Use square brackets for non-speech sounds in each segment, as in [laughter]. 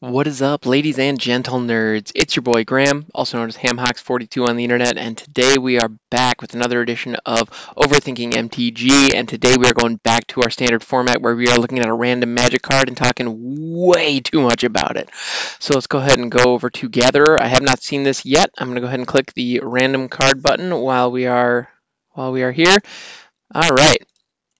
What is up, ladies and gentle nerds? It's your boy Graham, also known as Hamhocks42 on the internet, and today we are back with another edition of Overthinking MTG. And today we are going back to our standard format where we are looking at a random magic card and talking way too much about it. So let's go ahead and go over to Gatherer. I have not seen this yet. I'm going to go ahead and click the random card button while we are while we are here. All right.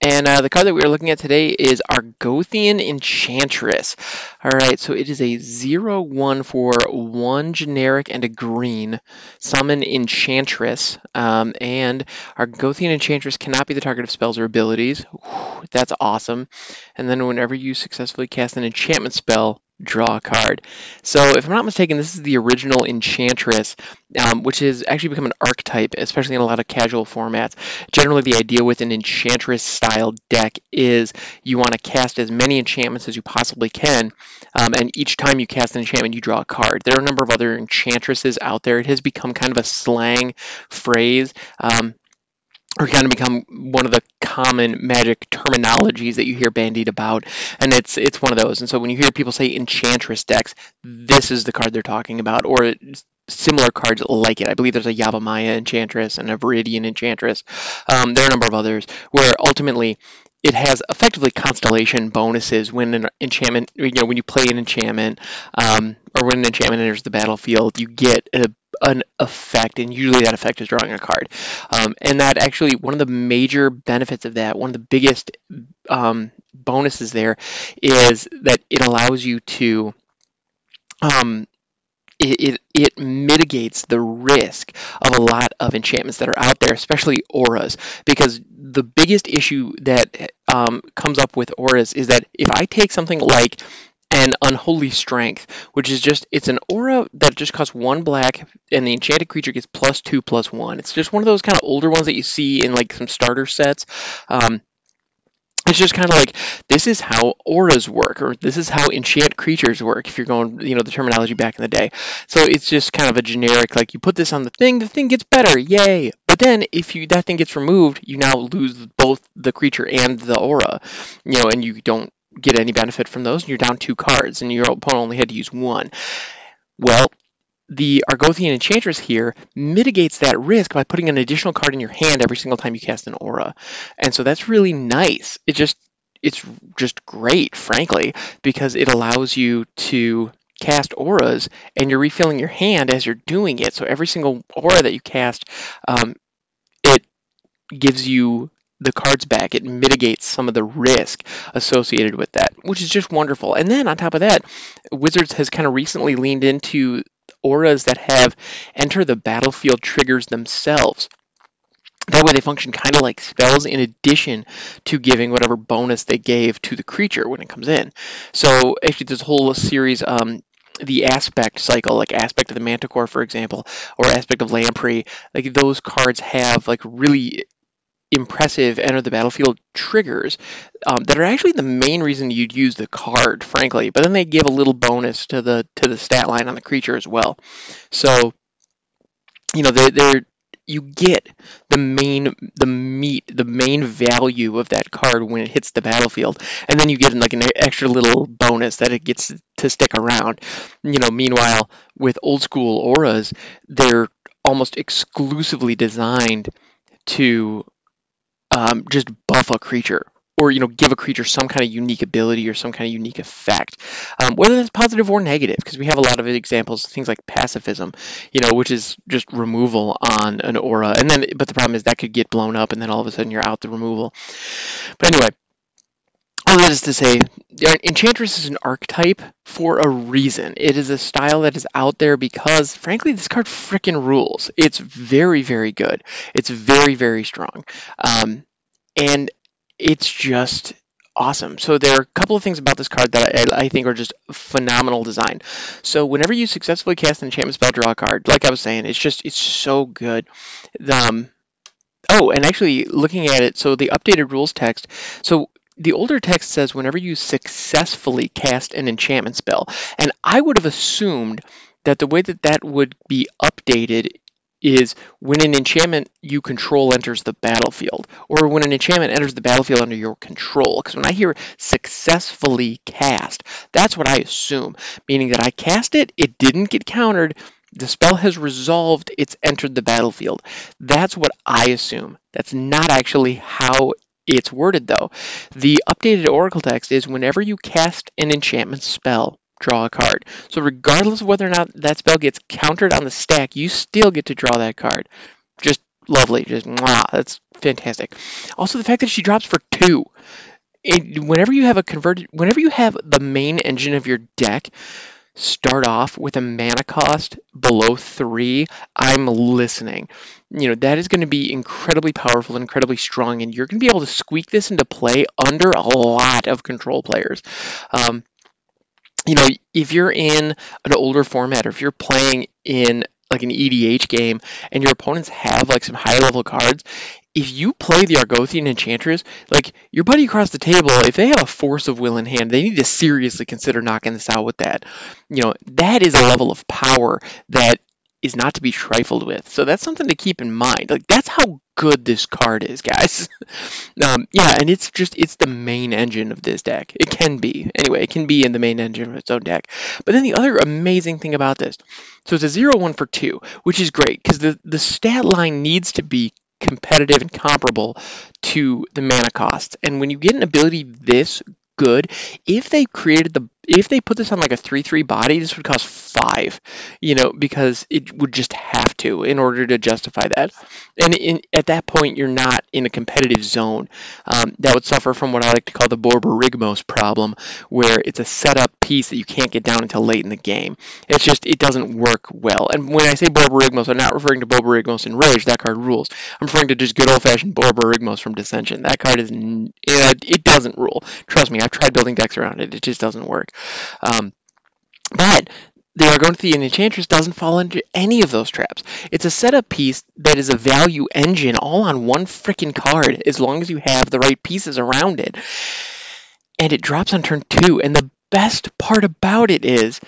And uh, the card that we are looking at today is Argothian Enchantress. All right, so it is a 0 1 for one generic and a green summon Enchantress. Um, and Argothian Enchantress cannot be the target of spells or abilities. Whew, that's awesome. And then whenever you successfully cast an enchantment spell, draw a card. So, if I'm not mistaken, this is the original Enchantress, um, which has actually become an archetype, especially in a lot of casual formats. Generally, the idea with an Enchantress style deck is you want to cast as many enchantments as you possibly can, um, and each time you cast an enchantment, you draw a card. There are a number of other Enchantresses out there. It has become kind of a slang phrase. Um, or kind of become one of the common magic terminologies that you hear bandied about, and it's it's one of those. And so when you hear people say enchantress decks, this is the card they're talking about, or similar cards like it. I believe there's a Yavimaya enchantress and a Verduran enchantress. Um, there are a number of others where ultimately it has effectively constellation bonuses when an enchantment, you know, when you play an enchantment, um, or when an enchantment enters the battlefield, you get a an effect, and usually that effect is drawing a card. Um, and that actually, one of the major benefits of that, one of the biggest um, bonuses there, is that it allows you to. Um, it, it, it, mitigates the risk of a lot of enchantments that are out there, especially auras, because the biggest issue that um, comes up with auras is that if I take something like and Unholy Strength, which is just it's an aura that just costs one black, and the enchanted creature gets plus two plus one. It's just one of those kind of older ones that you see in like some starter sets. Um, it's just kind of like this is how auras work, or this is how enchant creatures work. If you're going, you know, the terminology back in the day, so it's just kind of a generic like you put this on the thing, the thing gets better, yay! But then if you that thing gets removed, you now lose both the creature and the aura, you know, and you don't get any benefit from those, and you're down two cards, and your opponent only had to use one. Well, the Argothian Enchantress here mitigates that risk by putting an additional card in your hand every single time you cast an aura. And so that's really nice. It just it's just great, frankly, because it allows you to cast auras and you're refilling your hand as you're doing it. So every single aura that you cast, um, it gives you the cards back. It mitigates some of the risk associated with that, which is just wonderful. And then on top of that, Wizards has kind of recently leaned into auras that have enter the battlefield triggers themselves. That way they function kind of like spells in addition to giving whatever bonus they gave to the creature when it comes in. So actually a whole series, um, the aspect cycle, like aspect of the Manticore, for example, or aspect of Lamprey, like those cards have like really impressive enter the battlefield triggers um, that are actually the main reason you'd use the card, frankly. But then they give a little bonus to the to the stat line on the creature as well. So you know they're, they're you get the main the meat the main value of that card when it hits the battlefield and then you get like an extra little bonus that it gets to stick around you know meanwhile with old school auras they're almost exclusively designed to um, just buff a creature or you know give a creature some kind of unique ability or some kind of unique effect um, whether that's positive or negative because we have a lot of examples things like pacifism you know which is just removal on an aura. And then but the problem is that could get blown up and then all of a sudden you're out the removal. But anyway all that is to say enchantress is an archetype for a reason. It is a style that is out there because frankly this card freaking rules. It's very very good. It's very very strong. Um, and it's just awesome. So there are a couple of things about this card that I, I, think are just phenomenal design. So whenever you successfully cast an enchantment spell, draw a card. Like I was saying, it's just it's so good. Um, oh, and actually looking at it, so the updated rules text. So the older text says whenever you successfully cast an enchantment spell, and I would have assumed that the way that that would be updated is when an enchantment you control enters the battlefield, or when an enchantment enters the battlefield under your control. Because when I hear successfully cast, that's what I assume, meaning that I cast it, it didn't get countered, the spell has resolved, it's entered the battlefield. That's what I assume. That's not actually how it's worded, though. The updated Oracle text is whenever you cast an enchantment spell, draw a card. So regardless of whether or not that spell gets countered on the stack, you still get to draw that card. Just lovely. Just mwah, that's fantastic. Also the fact that she drops for two. It, whenever you have a converted whenever you have the main engine of your deck start off with a mana cost below three, I'm listening. You know, that is going to be incredibly powerful incredibly strong, and you're going to be able to squeak this into play under a lot of control players. Um, you know, if you're in an older format or if you're playing in like an EDH game and your opponents have like some high level cards, if you play the Argothian Enchantress, like your buddy across the table, if they have a force of will in hand, they need to seriously consider knocking this out with that. You know, that is a level of power that is not to be trifled with. So that's something to keep in mind. Like that's how good this card is, guys. [laughs] um, yeah, and it's just it's the main engine of this deck. It can be anyway. It can be in the main engine of its own deck. But then the other amazing thing about this, so it's a zero one for two, which is great because the the stat line needs to be competitive and comparable to the mana costs. And when you get an ability this good, if they created the if they put this on like a 3-3 body, this would cost 5, you know, because it would just have to in order to justify that. And in, at that point, you're not in a competitive zone. Um, that would suffer from what I like to call the Borborygmos problem, where it's a setup piece that you can't get down until late in the game. It's just, it doesn't work well. And when I say Borborygmos, I'm not referring to Borborygmos Enraged, that card rules. I'm referring to just good old-fashioned Borborygmos from Dissension. That card is, it doesn't rule. Trust me, I've tried building decks around it. It just doesn't work. Um, but the Argothian Enchantress doesn't fall into any of those traps. It's a setup piece that is a value engine all on one freaking card as long as you have the right pieces around it. And it drops on turn two. And the best part about it is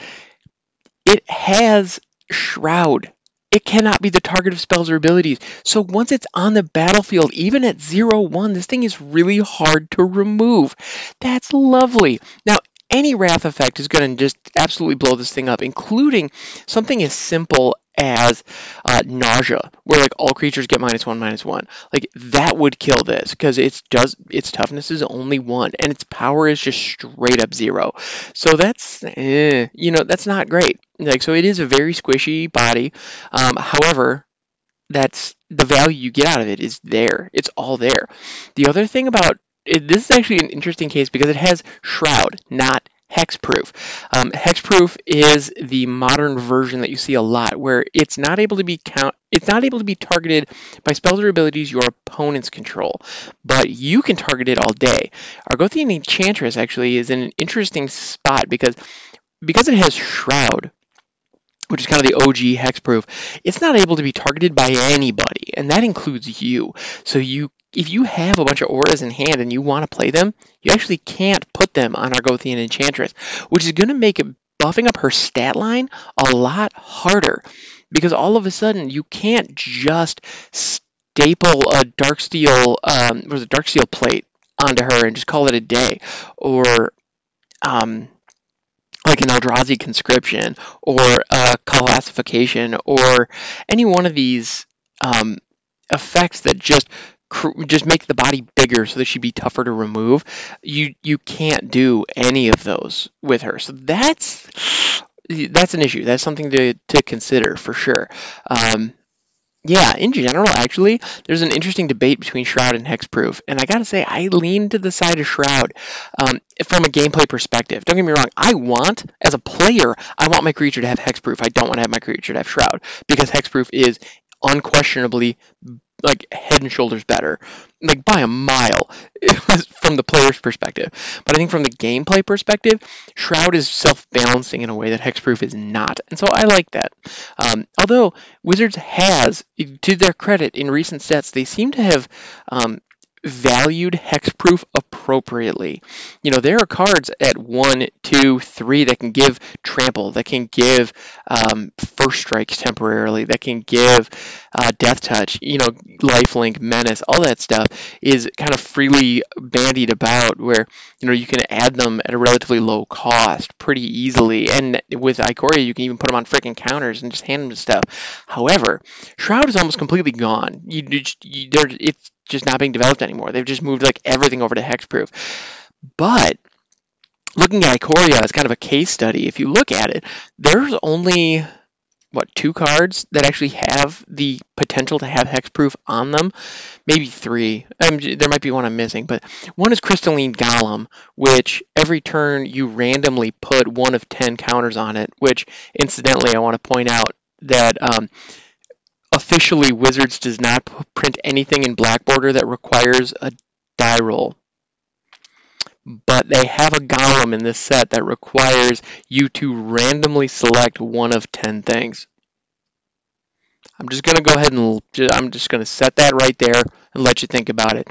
it has Shroud. It cannot be the target of spells or abilities. So once it's on the battlefield, even at 0 1, this thing is really hard to remove. That's lovely. Now, any wrath effect is going to just absolutely blow this thing up, including something as simple as uh, nausea, where like all creatures get minus one, minus one. Like that would kill this because its does its toughness is only one and its power is just straight up zero. So that's eh, you know that's not great. Like so, it is a very squishy body. Um, however, that's the value you get out of it is there. It's all there. The other thing about it, this is actually an interesting case because it has Shroud, not hexproof. Um, hexproof is the modern version that you see a lot, where it's not able to be count. It's not able to be targeted by spells or abilities your opponents control, but you can target it all day. Argothian Enchantress actually is in an interesting spot because because it has Shroud, which is kind of the OG hexproof, it's not able to be targeted by anybody, and that includes you. So you if you have a bunch of auras in hand and you want to play them, you actually can't put them on Argothian Enchantress, which is going to make it buffing up her stat line a lot harder because all of a sudden you can't just staple a Darksteel, um, was a Darksteel plate onto her and just call it a day, or um, like an Eldrazi conscription, or a classification, or any one of these um, effects that just just make the body bigger so that she'd be tougher to remove. You you can't do any of those with her. So that's that's an issue. That's something to, to consider for sure. Um, yeah, in general, actually, there's an interesting debate between Shroud and Hexproof, and I gotta say, I lean to the side of Shroud um, from a gameplay perspective. Don't get me wrong, I want, as a player, I want my creature to have Hexproof. I don't want to have my creature to have Shroud, because Hexproof is unquestionably like head and shoulders better, like by a mile [laughs] from the player's perspective. But I think from the gameplay perspective, Shroud is self-balancing in a way that Hexproof is not, and so I like that. Um, although Wizards has, to their credit, in recent sets, they seem to have um, valued hexproof appropriately. You know, there are cards at one, two, three that can give trample, that can give um, first strikes temporarily, that can give uh, death touch, you know, lifelink, menace, all that stuff is kind of freely bandied about where, you know, you can add them at a relatively low cost pretty easily. And with Ikoria, you can even put them on freaking counters and just hand them to stuff. However, Shroud is almost completely gone. You, you, you it's just not being developed anymore. They've just moved like everything over to hexproof. But looking at Ikoria as kind of a case study, if you look at it, there's only what two cards that actually have the potential to have hexproof on them maybe three um, there might be one i'm missing but one is crystalline golem which every turn you randomly put one of 10 counters on it which incidentally i want to point out that um, officially Wizards does not print anything in black border that requires a die roll. But they have a golem in this set that requires you to randomly select one of 10 things. I'm just going to go ahead and I'm just going to set that right there and let you think about it.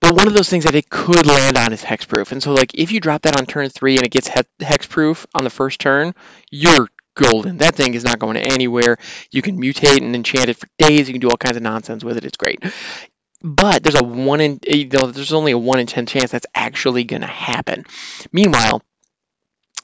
But one of those things that it could land on is hexproof. And so like if you drop that on turn 3 and it gets hexproof on the first turn, you're golden. That thing is not going anywhere. You can mutate and enchant it for days. You can do all kinds of nonsense with it. It's great. But there's a one in eh, you know, there's only a one in ten chance that's actually going to happen. Meanwhile,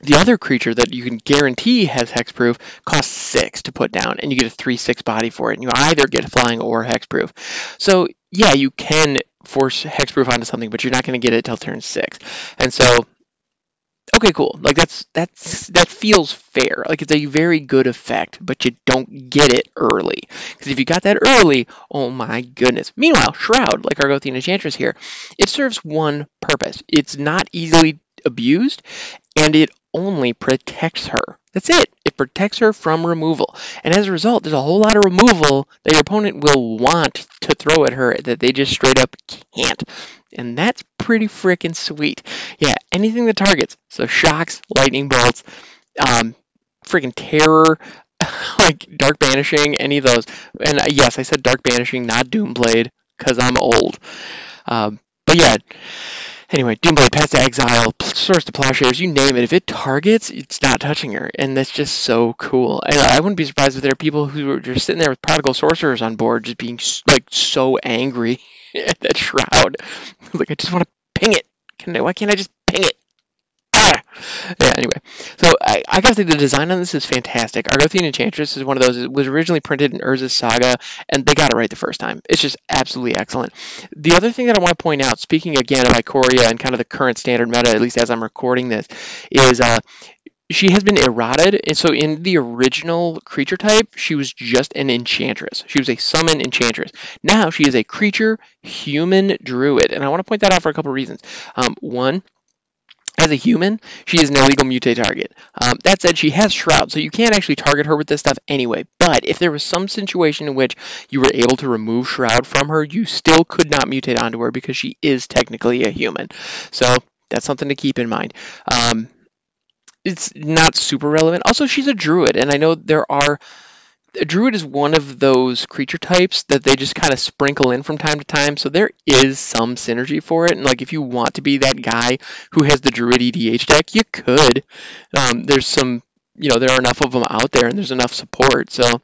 the other creature that you can guarantee has hexproof costs six to put down, and you get a three six body for it. And you either get flying or hexproof. So yeah, you can force hexproof onto something, but you're not going to get it till turn six. And so okay, cool. Like that's that's that feels fair. Like it's a very good effect, but you don't get it early. Because if you got that early, oh my goodness. Meanwhile, Shroud, like Argothian Enchantress here, it serves one purpose. It's not easily abused, and it only protects her. That's it. It protects her from removal. And as a result, there's a whole lot of removal that your opponent will want to throw at her that they just straight up can't. And that's pretty freaking sweet. Yeah, anything that targets. So shocks, lightning bolts, um, freaking terror, [laughs] like dark banishing, any of those. And uh, yes, I said dark banishing, not doomblade, because I'm old. Um, but yeah. Anyway, Doomblade, Path to Exile, Swords to Plowshares, you name it. If it targets, it's not touching her, and that's just so cool. And I wouldn't be surprised if there are people who are just sitting there with Prodigal Sorcerers on board, just being like so angry [laughs] at that shroud. [laughs] like I just want to ping it. Can I, why can't I just ping it? Ah! Yeah, anyway. So I, I gotta say the design on this is fantastic. Argothian Enchantress is one of those. It was originally printed in Urza's Saga, and they got it right the first time. It's just absolutely excellent. The other thing that I want to point out, speaking again of Ikoria and kind of the current standard meta, at least as I'm recording this, is uh, she has been errated. And so in the original creature type, she was just an enchantress. She was a summon enchantress. Now she is a creature human druid. And I want to point that out for a couple reasons. Um, one, as a human, she is an illegal mutate target. Um, that said, she has Shroud, so you can't actually target her with this stuff anyway. But if there was some situation in which you were able to remove Shroud from her, you still could not mutate onto her because she is technically a human. So that's something to keep in mind. Um, it's not super relevant. Also, she's a druid, and I know there are. A druid is one of those creature types that they just kind of sprinkle in from time to time, so there is some synergy for it. And like, if you want to be that guy who has the druid EDH deck, you could. Um, there's some, you know, there are enough of them out there, and there's enough support. So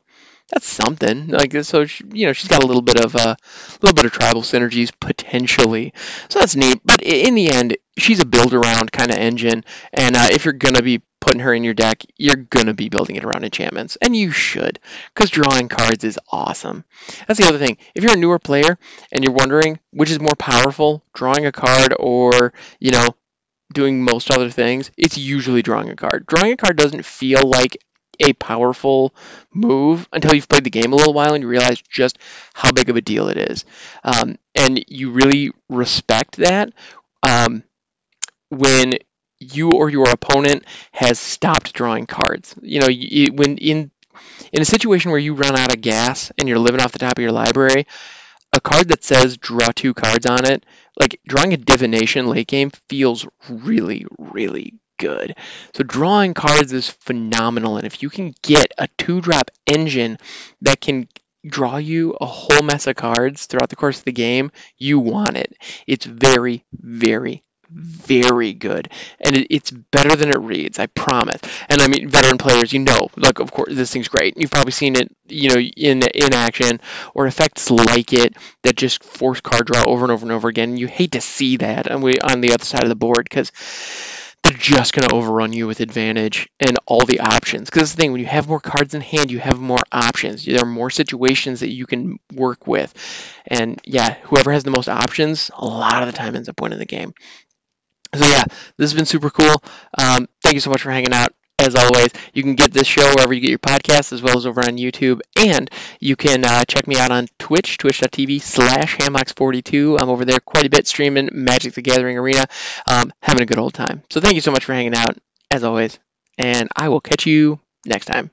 that's something. Like so, she, you know, she's got a little bit of a uh, little bit of tribal synergies potentially. So that's neat. But in the end, she's a build around kind of engine, and uh, if you're gonna be putting her in your deck, you're gonna be building it around enchantments, and you should, because drawing cards is awesome. That's the other thing. If you're a newer player and you're wondering which is more powerful, drawing a card or you know doing most other things, it's usually drawing a card. Drawing a card doesn't feel like a powerful move until you've played the game a little while and you realize just how big of a deal it is. Um, and you really respect that um, when you or your opponent has stopped drawing cards. You know, you, when in in a situation where you run out of gas and you're living off the top of your library, a card that says draw two cards on it, like drawing a divination late game feels really, really good. So drawing cards is phenomenal, and if you can get a two-drop engine that can draw you a whole mess of cards throughout the course of the game, you want it. It's very, very, very good, and it, it's better than it reads. I promise. And I mean, veteran players, you know, like of course this thing's great. You've probably seen it, you know, in in action or effects like it that just force card draw over and over and over again. You hate to see that on, we, on the other side of the board because they're just going to overrun you with advantage and all the options. Because the thing, when you have more cards in hand, you have more options. There are more situations that you can work with. And yeah, whoever has the most options, a lot of the time ends up winning the game. So yeah, this has been super cool. Um, thank you so much for hanging out. As always, you can get this show wherever you get your podcasts, as well as over on YouTube. And you can uh, check me out on Twitch, twitch.tv slash hamhocks42. I'm over there quite a bit streaming Magic the Gathering Arena, um, having a good old time. So thank you so much for hanging out, as always. And I will catch you next time.